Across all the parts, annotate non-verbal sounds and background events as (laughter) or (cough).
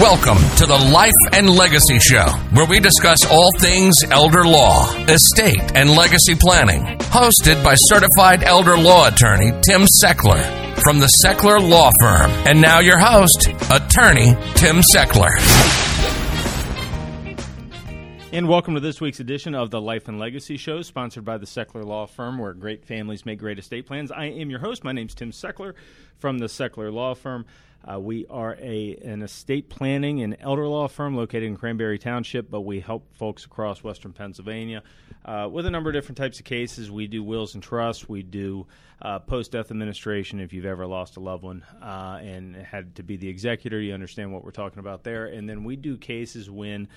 Welcome to the Life and Legacy Show, where we discuss all things elder law, estate, and legacy planning. Hosted by certified elder law attorney Tim Sechler from the Sechler Law Firm. And now your host, attorney Tim Sechler. And welcome to this week's edition of the Life and Legacy Show, sponsored by the Sechler Law Firm, where great families make great estate plans. I am your host. My name's Tim Sechler from the Sechler Law Firm. Uh, we are a an estate planning and elder law firm located in Cranberry Township, but we help folks across Western Pennsylvania uh, with a number of different types of cases. We do wills and trusts. We do uh, post death administration. If you've ever lost a loved one uh, and had to be the executor, you understand what we're talking about there. And then we do cases when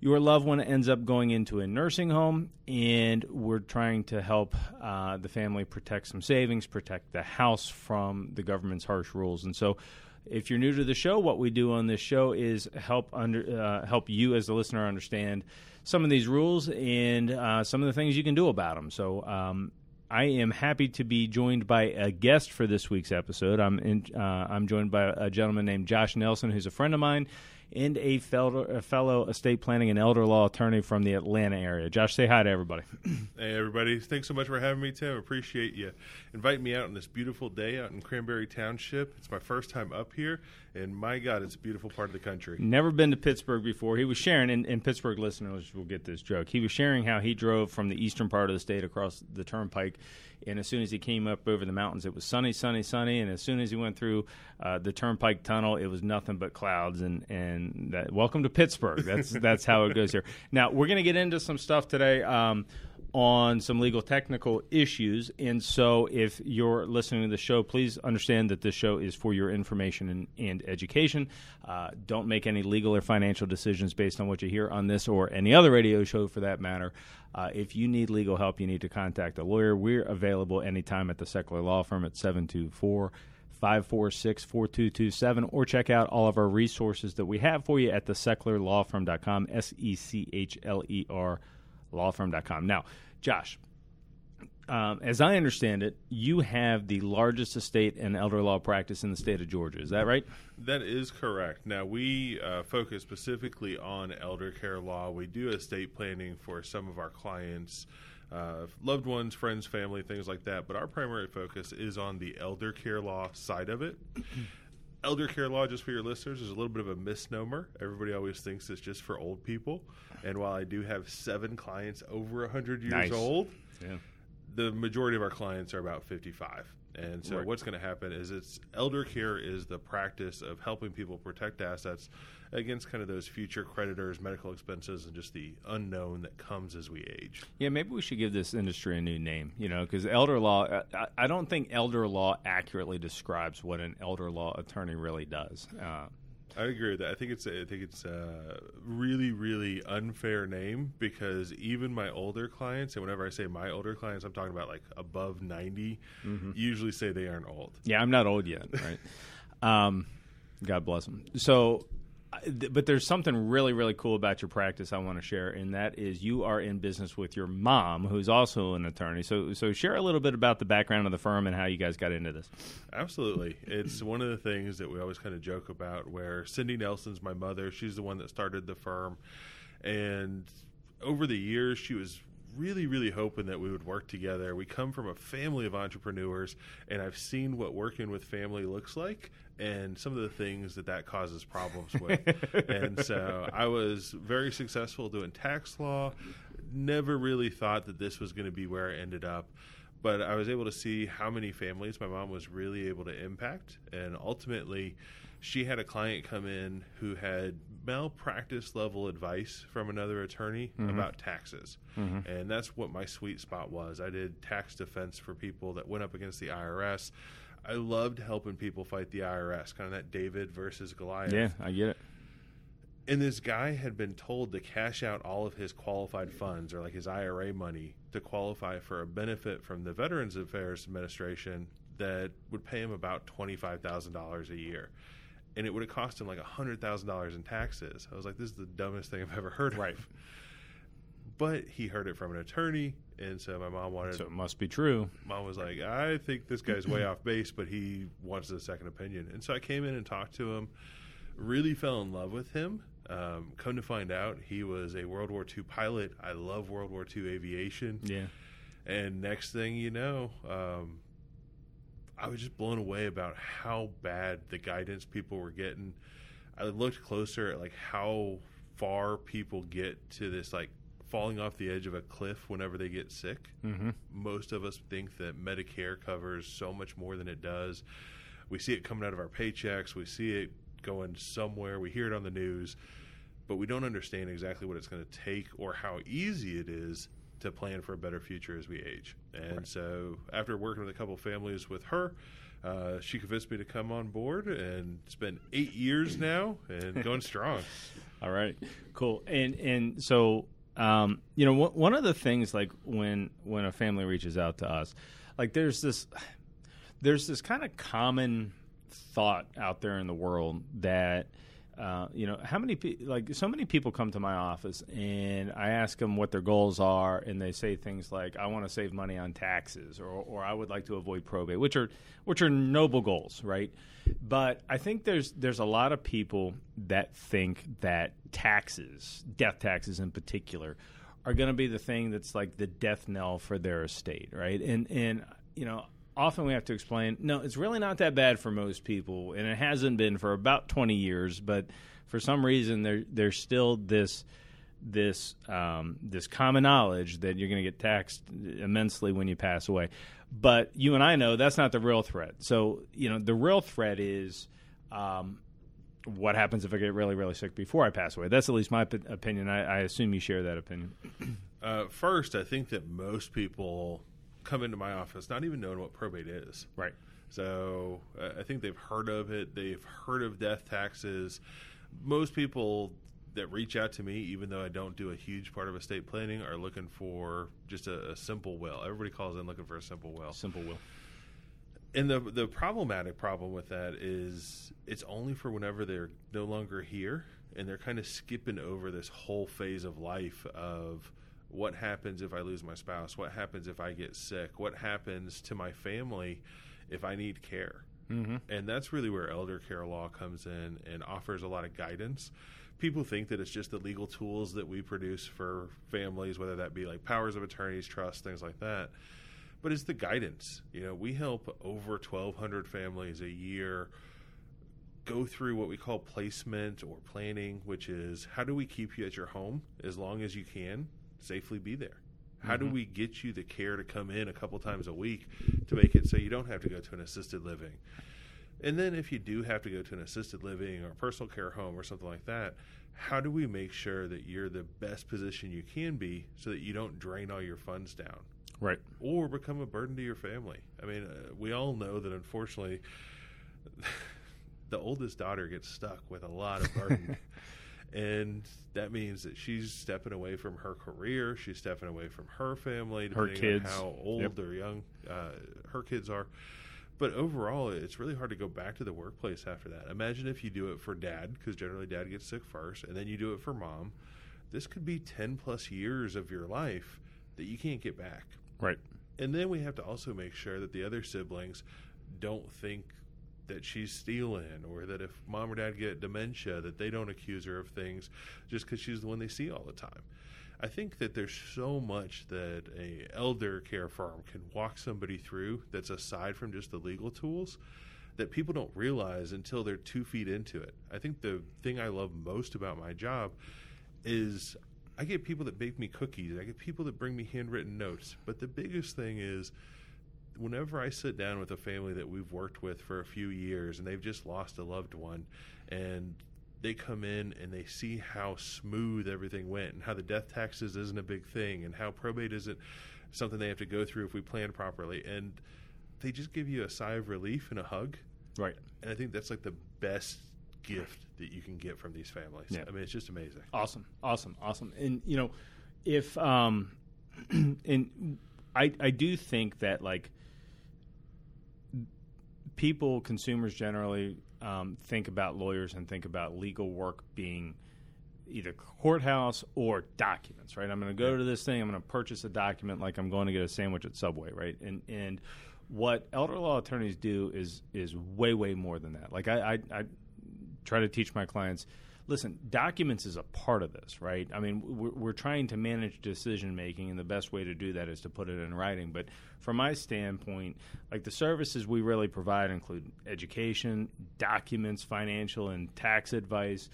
your loved one ends up going into a nursing home, and we're trying to help uh, the family protect some savings, protect the house from the government's harsh rules. And so, if you're new to the show, what we do on this show is help under uh, help you as the listener understand some of these rules and uh, some of the things you can do about them. So. Um, I am happy to be joined by a guest for this week's episode. I'm in, uh, I'm joined by a gentleman named Josh Nelson, who's a friend of mine and a fellow, a fellow estate planning and elder law attorney from the Atlanta area. Josh, say hi to everybody. (clears throat) Hey, everybody. Thanks so much for having me, Tim. Appreciate you inviting me out on this beautiful day out in Cranberry Township. It's my first time up here, and my God, it's a beautiful part of the country. Never been to Pittsburgh before. He was sharing, and, and Pittsburgh listeners will get this joke. He was sharing how he drove from the eastern part of the state across the turnpike and as soon as he came up over the mountains, it was sunny, sunny, sunny. And as soon as he went through uh, the Turnpike Tunnel, it was nothing but clouds. And and that, welcome to Pittsburgh. That's that's how it goes here. Now we're going to get into some stuff today. Um, on some legal technical issues. And so, if you're listening to the show, please understand that this show is for your information and, and education. Uh, don't make any legal or financial decisions based on what you hear on this or any other radio show for that matter. Uh, if you need legal help, you need to contact a lawyer. We're available anytime at the Sechler Law Firm at 724 546 4227 or check out all of our resources that we have for you at the sechlerlawfirm.com, S E C H L E R lawfirm.com. Now, Josh, um, as I understand it, you have the largest estate and elder law practice in the state of Georgia. Is that right? That is correct. Now, we uh, focus specifically on elder care law. We do estate planning for some of our clients, uh, loved ones, friends, family, things like that. But our primary focus is on the elder care law side of it. (clears throat) elder care law, just for your listeners, is a little bit of a misnomer. Everybody always thinks it's just for old people. And while I do have seven clients over 100 years Nice. old, Yeah. the majority of our clients are about 55. And so Right. what's going to happen is it's elder care is the practice of helping people protect assets against kind of those future creditors, medical expenses, and just the unknown that comes as we age. Yeah, maybe we should give this industry a new name, you know, because elder law, I, I don't think elder law accurately describes what an elder law attorney really does. Uh, I agree with that. I think it's a, I think it's a really really unfair name because even my older clients, and whenever I say my older clients, I'm talking about like above 90, usually say they aren't old. Yeah, I'm not old yet, right? (laughs) um, God bless them. So, but there's something really, really cool about your practice I want to share, and that is you are in business with your mom, who's also an attorney. So, so share a little bit about the background of the firm and how you guys got into this. Absolutely. It's one of the things that we always kind of joke about where Cindy Nelson's my mother. She's the one that started the firm. And over the years, she was really, really hoping that we would work together. We come from a family of entrepreneurs, and I've seen what working with family looks like and some of the things that that causes problems with. (laughs) and so I was very successful doing tax law. Never really thought that this was going to be where I ended up but I was able to see how many families my mom was really able to impact. And ultimately, she had a client come in who had malpractice level advice from another attorney mm-hmm. about taxes. Mm-hmm. And that's what my sweet spot was. I did tax defense for people that went up against the IRS. I loved helping people fight the IRS, kind of that David versus Goliath. Yeah, I get it. And this guy had been told to cash out all of his qualified funds or like his IRA money to qualify for a benefit from the Veterans Affairs Administration that would pay him about $25,000 a year. And it would have cost him like a $100,000 in taxes. I was like, this is the dumbest thing I've ever heard Right. of. But he heard it from an attorney. And so my mom wanted, So it must be true. mom was like, I think this guy's way off base, but he wants a second opinion. And so I came in and talked to him. Really fell in love with him. Um, come to find out, he was a World War II pilot. I love World War II aviation. Yeah. And next thing you know, um, I was just blown away about how bad the guidance people were getting. I looked closer at like how far people get to this like falling off the edge of a cliff whenever they get sick. Mm-hmm. Most of us think that Medicare covers so much more than it does. We see it coming out of our paychecks. We see it going somewhere. We hear it on the news, but we don't understand exactly what it's going to take or how easy it is to plan for a better future as we age. And Right. so, after working with a couple families with her, uh, she convinced me to come on board, and it's been eight years (clears throat) now and going strong. (laughs) All right, cool. And and so um, you know one one of the things like when when a family reaches out to us, like there's this there's this kind of common thought out there in the world that. Uh, you know how many pe- like so many people come to my office and I ask them what their goals are and they say things like I want to save money on taxes or or I would like to avoid probate which are which are noble goals right but I think there's there's a lot of people that think that taxes, death taxes in particular, are going to be the thing that's like the death knell for their estate, right? And and you know, often we have to explain, no, it's really not that bad for most people, and it hasn't been for about 20 years, but for some reason there there's still this this um, this common knowledge that you're going to get taxed immensely when you pass away. But you and I know that's not the real threat. So you know the real threat is um, what happens if I get really really sick before I pass away. That's at least my p- opinion. I, I assume you share that opinion. Uh, first, I think that most people come into my office not even knowing what probate is. Right. So uh, I think they've heard of it. They've heard of death taxes. Most people that reach out to me, even though I don't do a huge part of estate planning, are looking for just a, a simple will. Everybody calls in looking for a simple will. Simple will. And the the problematic problem with that is it's only for whenever they're no longer here, and they're kind of skipping over this whole phase of life of what happens if I lose my spouse, what happens if I get sick, what happens to my family if I need care. Mm-hmm. And that's really where elder care law comes in and offers a lot of guidance. People think that it's just the legal tools that we produce for families, whether that be like powers of attorneys, trust, things like that. But it's the guidance. You know, we help over 1,200 families a year go through what we call placement or planning, which is how do we keep you at your home as long as you can safely be there? How do we get you the care to come in a couple times a week to make it so you don't have to go to an assisted living? And then if you do have to go to an assisted living or personal care home or something like that, how do we make sure that you're the best position you can be so that you don't drain all your funds down? Right. or become a burden to your family. I mean, uh, we all know that unfortunately, (laughs) the oldest daughter gets stuck with a lot of burden. (laughs) and that means that she's stepping away from her career, she's stepping away from her family, Her kids. on how old Yep. or young uh, her kids are. But overall, it's really hard to go back to the workplace after that. Imagine if you do it for dad, because generally dad gets sick first, and then you do it for mom. This could be 10 plus years of your life that you can't get back. Right. And then we have to also make sure that the other siblings don't think that she's stealing or that if mom or dad get dementia that they don't accuse her of things just because she's the one they see all the time. I think that there's so much that a elder care firm can walk somebody through that's aside from just the legal tools that people don't realize until they're two feet into it. I think the thing I love most about my job is I get people that bake me cookies. I get people that bring me handwritten notes. But the biggest thing is whenever I sit down with a family that we've worked with for a few years and they've just lost a loved one and they come in and they see how smooth everything went and how the death taxes isn't a big thing and how probate isn't something they have to go through if we plan properly and they just give you a sigh of relief and a hug Right. and I think that's like the best gift that you can get from these families. Yeah. I mean, it's just amazing. Awesome, awesome, awesome. And you know, if um, (clears throat) and I I do think that like people, consumers generally um, think about lawyers and think about legal work being either courthouse or documents, right? I'm going to go to this thing. I'm going to purchase a document like I'm going to get a sandwich at Subway, right? And and what elder law attorneys do is is way way more than that. Like I I, I try to teach my clients listen, documents is a part of this, right? I mean, we're, we're trying to manage decision making, and the best way to do that is to put it in writing. But from my standpoint, like the services we really provide include education, documents, financial and tax advice.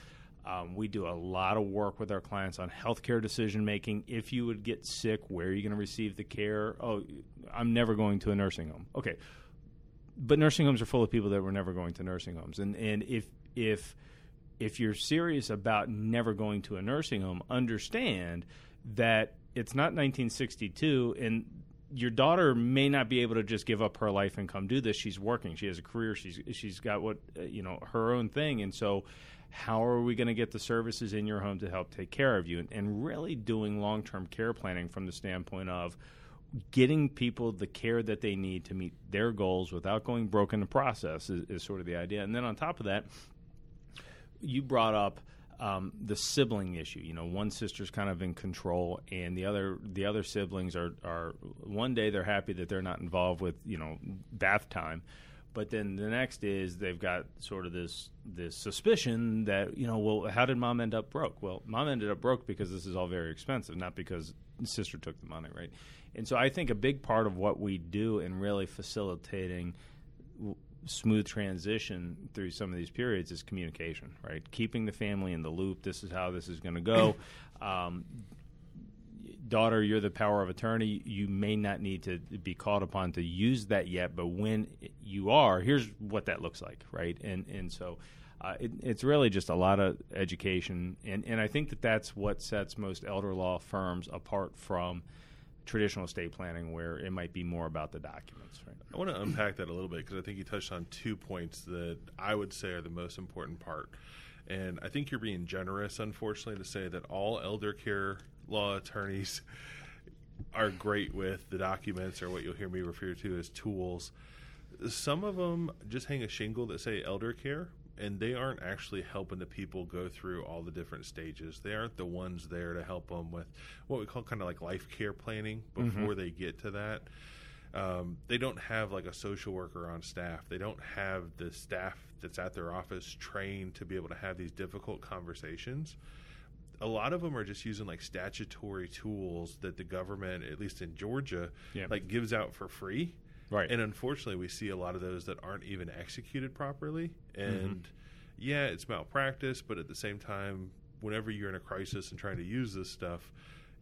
Um, we do a lot of work with our clients on healthcare decision making. If you would get sick, where are you going to receive the care? Oh, I'm never going to a nursing home. Okay, but nursing homes are full of people that were never going to nursing homes, and and if if if you're serious about never going to a nursing home, understand that it's not 1962 and your daughter may not be able to just give up her life and come do this. She's working. She has a career. She's she's got what uh, you know her own thing, and so how are we going to get the services in your home to help take care of you? And, and really doing long term care planning from the standpoint of getting people the care that they need to meet their goals without going broke in the process is, is sort of the idea. And then on top of that, you brought up um, the sibling issue. You know, one sister's kind of in control, and the other the other siblings are are one day they're happy that they're not involved with you know bath time, but then the next is they've got sort of this this suspicion that you know well how did mom end up broke? Well, mom ended up broke because this is all very expensive, not because sister took the money, right? And so I think a big part of what we do in really facilitating smooth transition through some of these periods is communication, right? Keeping the family in the loop. This is how this is going to go. (clears throat) Um, daughter, you're the power of attorney. You may not need to be called upon to use that yet, but when you are, here's what that looks like, right? And and so. Uh, it, it's really just a lot of education, and, and I think that that's what sets most elder law firms apart from traditional estate planning where it might be more about the documents. Right? I want to unpack that a little bit because I think you touched on two points that I would say are the most important part. And I think you're being generous, unfortunately, to say that all elder care law attorneys (laughs) are great with the documents or what you'll hear me refer to as tools. Some of them just hang a shingle that say elder care, and they aren't actually helping the people go through all the different stages. They aren't the ones there to help them with what we call kind of like life care planning mm-hmm. before mm-hmm. they get to that. Um, they don't have like a social worker on staff. They don't have the staff that's at their office trained to be able to have these difficult conversations. A lot of them are just using like statutory tools that the government, at least in Georgia, like gives out for free Right. And unfortunately, we see a lot of those that aren't even executed properly. And mm-hmm. yeah, it's malpractice, but at the same time, whenever you're in a crisis and trying to use this stuff,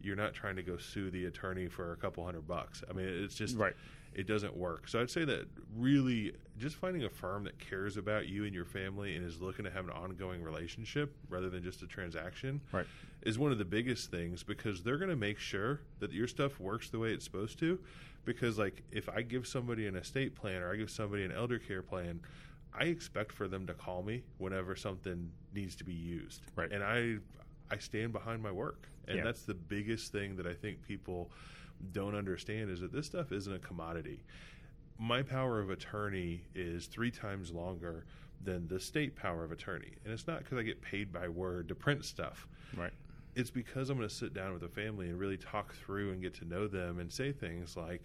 you're not trying to go sue the attorney for a couple hundred bucks. I mean, it's just right. It doesn't work. So I'd say that really just finding a firm that cares about you and your family and is looking to have an ongoing relationship rather than just a transaction right. is one of the biggest things because they're going to make sure that your stuff works the way it's supposed to because like if I give somebody an estate plan or I give somebody an elder care plan, I expect for them to call me whenever something needs to be used. Right. And I I stand behind my work. And yeah. that's the biggest thing that I think people don't understand is that this stuff isn't a commodity. My power of attorney is 3 times longer than the state power of attorney. And it's not because I get paid by word to print stuff. Right it's because I'm going to sit down with a family and really talk through and get to know them and say things like,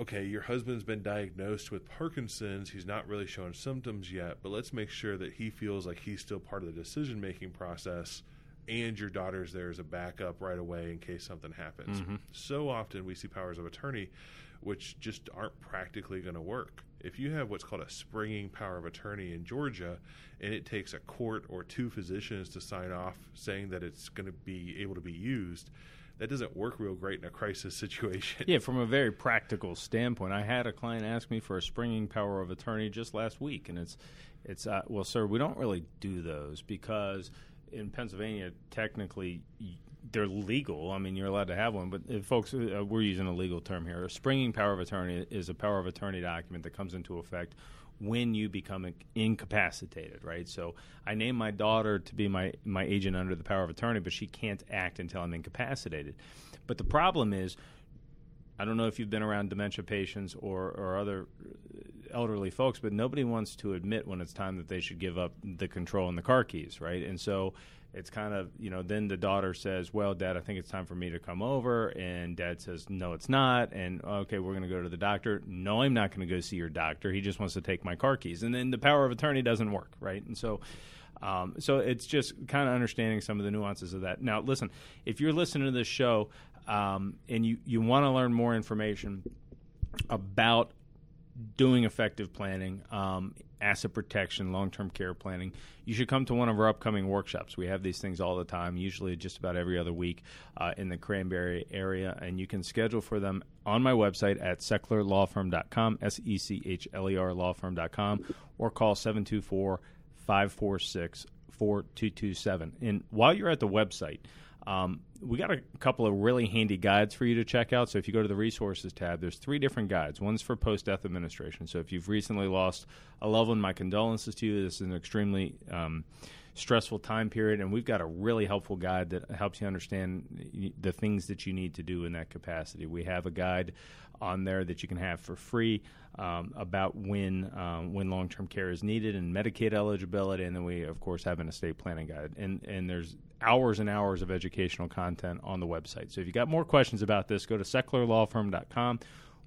okay, your husband's been diagnosed with Parkinson's. He's not really showing symptoms yet, but let's make sure that he feels like he's still part of the decision making process and your daughter's there as a backup right away in case something happens. Mm-hmm. So often we see powers of attorney which just aren't practically going to work. If you have what's called a springing power of attorney in Georgia, and it takes a court or two physicians to sign off saying that it's going to be able to be used, that doesn't work real great in a crisis (laughs) situation. Yeah, from a very practical standpoint, I had a client ask me for a springing power of attorney just last week, and it's it's uh, well, sir, we don't really do those because in Pennsylvania, technically, they're legal. I mean, you're allowed to have one, but if folks, uh, we're using a legal term here. A springing power of attorney is a power of attorney document that comes into effect when you become incapacitated, right? So I name my daughter to be my, my agent under the power of attorney, but she can't act until I'm incapacitated. But the problem is, I don't know if you've been around dementia patients or, or other elderly folks, but nobody wants to admit when it's time that they should give up the control and the car keys, right? And so it's kind of, you know, then the daughter says, Well, dad, I think it's time for me to come over. And dad says, No, it's not. And okay, we're going to go to the doctor. No, I'm not going to go see your doctor. He just wants to take my car keys. And then the power of attorney doesn't work, right? And so, um, so it's just kind of understanding some of the nuances of that. Now, listen, if you're listening to this show um, and you, you want to learn more information about doing effective planning, um, asset protection, long term care planning, you should come to one of our upcoming workshops. We have these things all the time, usually just about every other week uh, in the Cranberry area, and you can schedule for them on my website at sechlerlawfirm.com, S E C H L E R lawfirm.com, or call 724 546 4227. And while you're at the website, um, we got a couple of really handy guides for you to check out. So if you go to the resources tab, there's three different guides. One's for post-death administration. So if you've recently lost a loved one, my condolences to you. This is an extremely um, stressful time period, and we've got a really helpful guide that helps you understand the things that you need to do in that capacity. We have a guide on there that you can have for free um, about when um, when long term care is needed and Medicaid eligibility, and then we of course have an estate planning guide. And and there's hours and hours of educational content on the website. So if you got more questions about this, go to sechlerlawfirm.com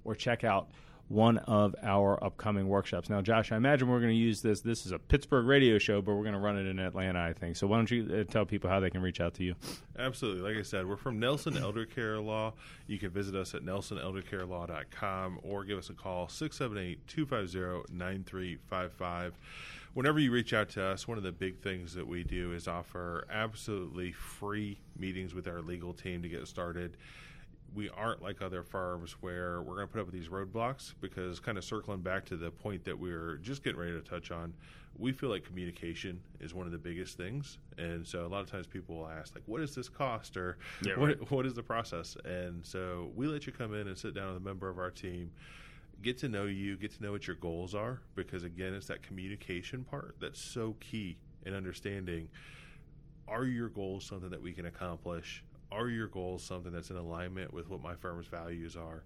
or check out one of our upcoming workshops. Now, Josh, I imagine we're going to use this. This is a Pittsburgh radio show, but we're going to run it in Atlanta, I think. So, why don't you uh, tell people how they can reach out to you? Absolutely. Like I said, we're from Nelson Elder Care Law. You can visit us at nelsoneldercarelaw.com or give us a call 678 250 9355 whenever you reach out to us, one of the big things that we do is offer absolutely free meetings with our legal team to get started. We aren't like other firms where we're going to put up with these roadblocks because kind of circling back to the point that we are just getting ready to touch on we feel like communication is one of the biggest things. And so a lot of times people will ask like what does this cost? or yeah, what, right. what is the process? And so we let you come in and sit down with a member of our team get to know you get to know what your goals are because again it's that communication part that's so key in understanding are your goals something that we can accomplish are your goals something that's in alignment with what my firm's values are?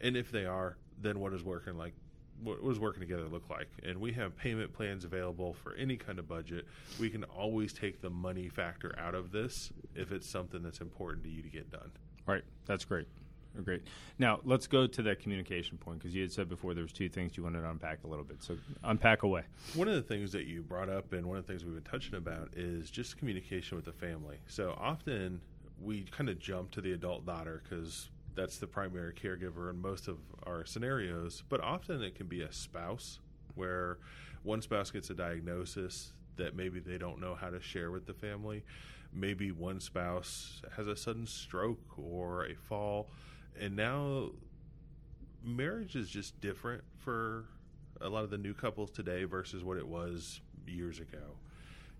And if they are, then what is working like what does working together look like? And we have payment plans available for any kind of budget. We can always take the money factor out of this if it's something that's important to you to get done. Right. That's great. Oh, great. Now let's go to that communication point because you had said before there was two things you wanted to unpack a little bit. So unpack away. One of the things that you brought up and one of the things we've been touching about is just communication with the family. So often we kind of jump to the adult daughter because that's the primary caregiver in most of our scenarios. But often it can be a spouse where one spouse gets a diagnosis that maybe they don't know how to share with the family. Maybe one spouse has a sudden stroke or a fall. And now marriage is just different for a lot of the new couples today versus what it was years ago.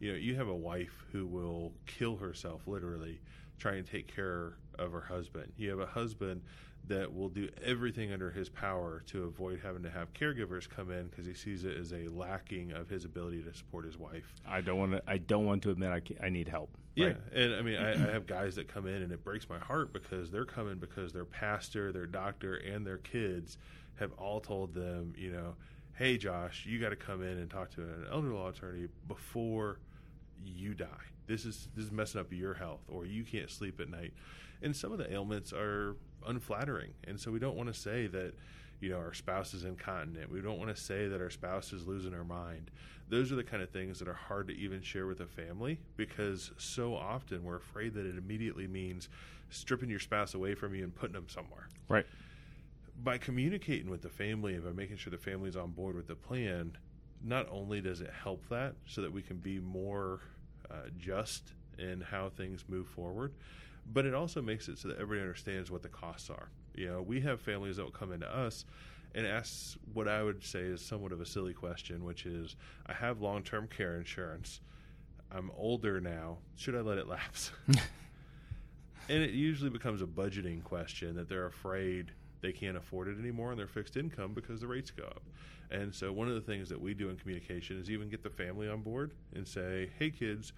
You know, you have a wife who will kill herself literally trying to take care of her husband. You have a husband that will do everything under his power to avoid having to have caregivers come in because he sees it as a lacking of his ability to support his wife. I don't want to. I don't want to admit I, I need help. Yeah, right? and I mean, I, I, have guys that come in, and it breaks my heart because they're coming because their pastor, their doctor, and their kids have all told them, you know, hey, Josh, you got to come in and talk to an elder law attorney before you die this is this is messing up your health or you can't sleep at night and some of the ailments are unflattering. And so we don't want to say that you know our spouse is incontinent. We don't want to say that our spouse is losing her mind. Those are the kind of things that are hard to even share with a family because so often we're afraid that it immediately means stripping your spouse away from you and putting them somewhere. Right. By communicating with the family and by making sure the family's on board with the plan not only does it help that so that we can be more uh, just in how things move forward, but it also makes it so that everybody understands what the costs are. You know, we have families that will come into us and ask what I would say is somewhat of a silly question, which is I have long term care insurance. I'm older now. Should I let it lapse? (laughs) and it usually becomes a budgeting question that they're afraid they can't afford it anymore on their fixed income because the rates go up. And so one of the things that we do in communication is even get the family on board and say, "Hey kids,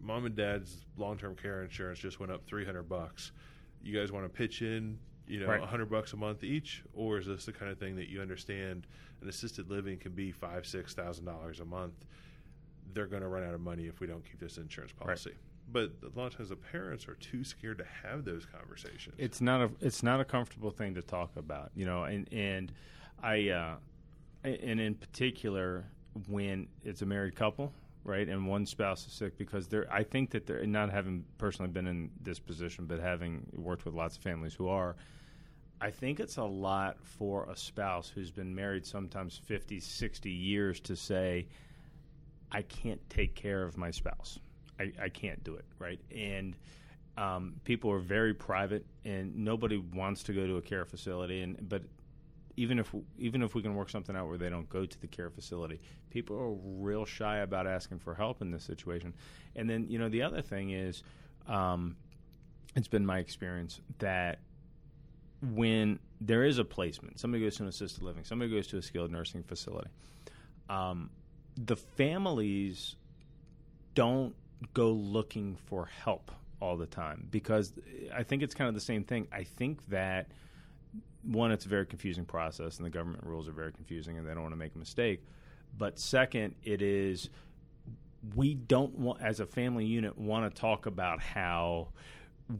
mom and dad's long-term care insurance just went up 300 bucks. You guys want to pitch in you know, Right. a hundred bucks a month each, or is this the kind of thing that you understand an assisted living can be five, six thousand dollars a month? They're going to run out of money if we don't keep this insurance policy. But a lot of times the parents are too scared to have those conversations. it's not a it's not a comfortable thing to talk about, you know. And and I uh, and in particular when it's a married couple, right, and one spouse is sick because they're I think that they're not having personally been in this position, but having worked with lots of families who are. I think it's a lot for a spouse who's been married sometimes 50, 60 years to say, I can't take care of my spouse. I, I can't do it, right? And um, people are very private, and nobody wants to go to a care facility. And but even if even if we can work something out where they don't go to the care facility, people are real shy about asking for help in this situation. And then you know the other thing is, um, it's been my experience that when there is a placement, somebody goes to an assisted living, somebody goes to a skilled nursing facility, um, the families don't go looking for help all the time because I think it's kind of the same thing. I think that one, it's a very confusing process, and the government rules are very confusing, and they don't want to make a mistake. But second, it is we don't want, as a family unit, want to talk about how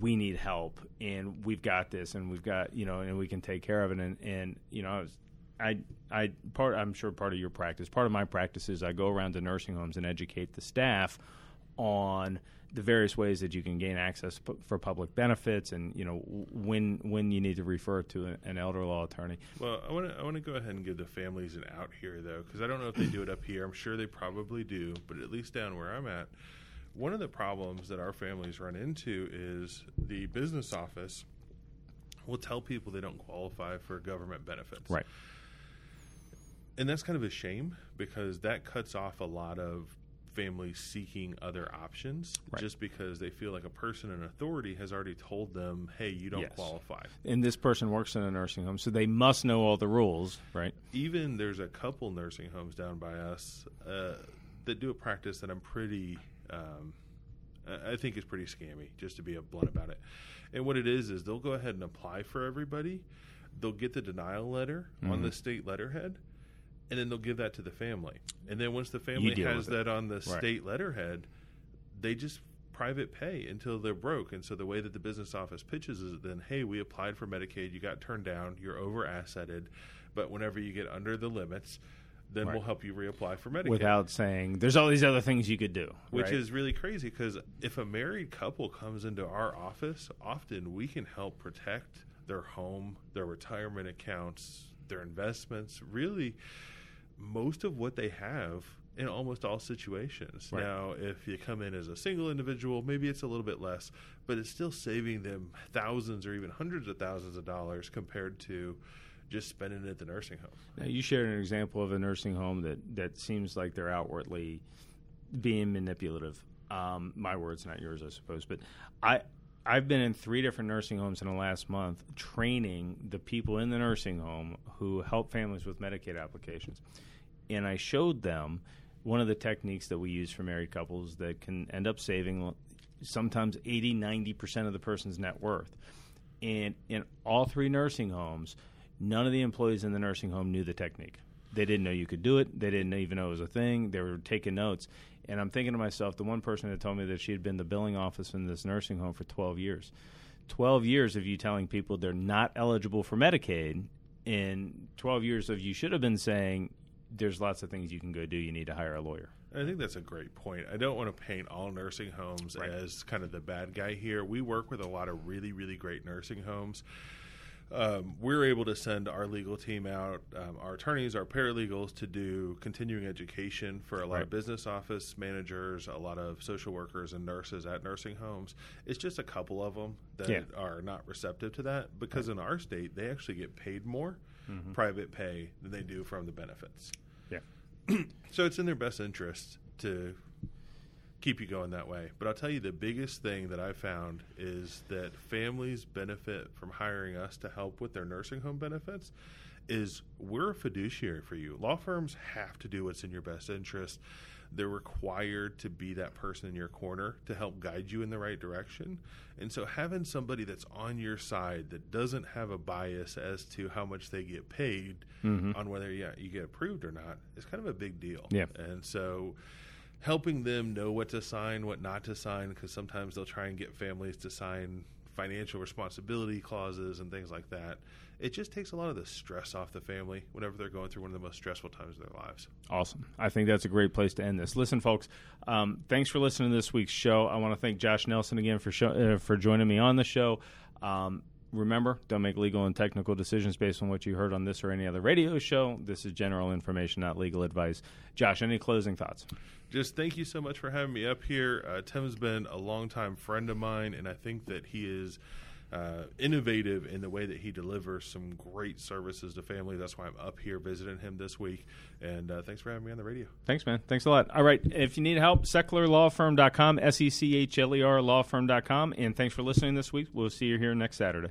we need help and we've got this and we've got you know and we can take care of it and and you know I was I I part I'm sure part of your practice part of my practice is I go around to nursing homes and educate the staff on the various ways that you can gain access p- for public benefits and you know when when you need to refer to an, an elder law attorney. Well, I want to I want to go ahead and give the families an out here though, because I don't know if they do it up here. I'm sure they probably do, but at least down where I'm at, one of the problems that our families run into is the business office will tell people they don't qualify for government benefits, right. And that's kind of a shame because that cuts off a lot of families seeking other options Right. just because they feel like a person in authority has already told them, "Hey, you don't Yes. qualify." and this person works in a nursing home so they must know all the rules right even there's a couple nursing homes down by us uh, that do a practice that I'm pretty, um, I I think is pretty scammy, just to be a blunt about it. And what it is is they'll go ahead and apply for everybody. They'll get the denial letter on the state letterhead, and then they'll give that to the family. And then once the family has that on the state letterhead, they just private pay until they're broke. And so the way that the business office pitches is then, hey, we applied for Medicaid, you got turned down, you're over asseted, but whenever you get under the limits, then Right. we'll help you reapply for Medicaid. without saying there's all these other things you could do which right? is really crazy because if a married couple comes into our office, often we can help protect their home, their retirement accounts, their investments, really most of what they have in almost all situations. Right. Now, if you come in as a single individual, maybe it's a little bit less, but it's still saving them thousands or even hundreds of thousands of dollars compared to just spending it at the nursing home. Now, you shared an example of a nursing home that, that seems like they're outwardly being manipulative. Um, my words, not yours, I suppose. But I, I've been in three different nursing homes in the last month training the people in the nursing home who help families with Medicaid applications. And I showed them one of the techniques that we use for married couples that can end up saving sometimes 80, 90% of the person's net worth. And in all three nursing homes, none of the employees in the nursing home knew the technique. They didn't know you could do it. They didn't even know it was a thing. They were taking notes. And I'm thinking to myself, the one person that told me that she had been the billing office in this nursing home for 12 years. 12 years of you telling people they're not eligible for Medicaid, and 12 years of you should have been saying, there's lots of things you can go do. You need to hire a lawyer. I think that's a great point. I don't want to paint all nursing homes Right. as kind of the bad guy here. We work with a lot of really, really great nursing homes. Um, we're able to send our legal team out, um, our attorneys, our paralegals, to do continuing education for a lot Right. of business office managers, a lot of social workers and nurses at nursing homes. It's just a couple of them that Yeah. are not receptive to that because in our state, they actually get paid more Mm-hmm. private pay than they do from the benefits. Yeah. (clears throat) So it's in their best interest to keep you going that way. But I'll tell you the biggest thing that I found is that families benefit from hiring us to help with their nursing home benefits is we're a fiduciary for you. Law firms have to do what's in your best interest. they're required to be that person in your corner to help guide you in the right direction. And so having somebody that's on your side that doesn't have a bias as to how much they get paid mm-hmm. on whether yeah, you get approved or not is kind of a big deal. Yeah. And so helping them know what to sign, what not to sign, because sometimes they'll try and get families to sign financial responsibility clauses and things like that. It just takes a lot of the stress off the family whenever they're going through one of the most stressful times of their lives. Awesome. I think that's a great place to end this. Listen, folks, um, thanks for listening to this week's show. I want to thank Josh Nelson again for show, uh, for joining me on the show. Um, remember, don't make legal and technical decisions based on what you heard on this or any other radio show. This is general information, not legal advice. Josh, any closing thoughts? Just thank you so much for having me up here. Uh, Tim's been a longtime friend of mine, and I think that he is. Uh, innovative in the way that he delivers some great services to family. That's why I'm up here visiting him this week. And uh, thanks for having me on the radio. Thanks, man. Thanks a lot. All right. If you need help, SechlerLawFirm.com, S E C H L E R lawfirm.com. And thanks for listening this week. We'll see you here next Saturday.